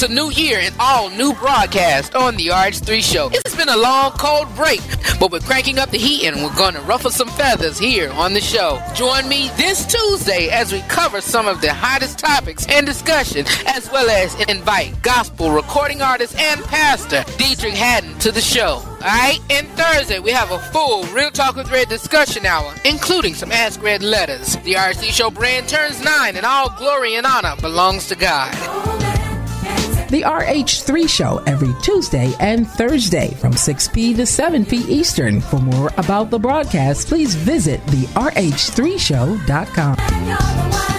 It's a new year and all new broadcast on the RH3 show. It's been a long, cold break, but we're cranking up the heat and we're going to ruffle some feathers here on the show. Join me this Tuesday as we cover some of the hottest topics and discussion, as well as invite gospel recording artist and pastor Deitrick Haddon to the show. Alright, and Thursday we have a full Real Talk with Redd discussion hour, including some Ask Redd letters. The RC Show brand turns nine, and all glory and honor belongs to God. The RH3 Show every Tuesday and Thursday from 6p to 7p Eastern. For more about the broadcast, please visit the RH3show.com.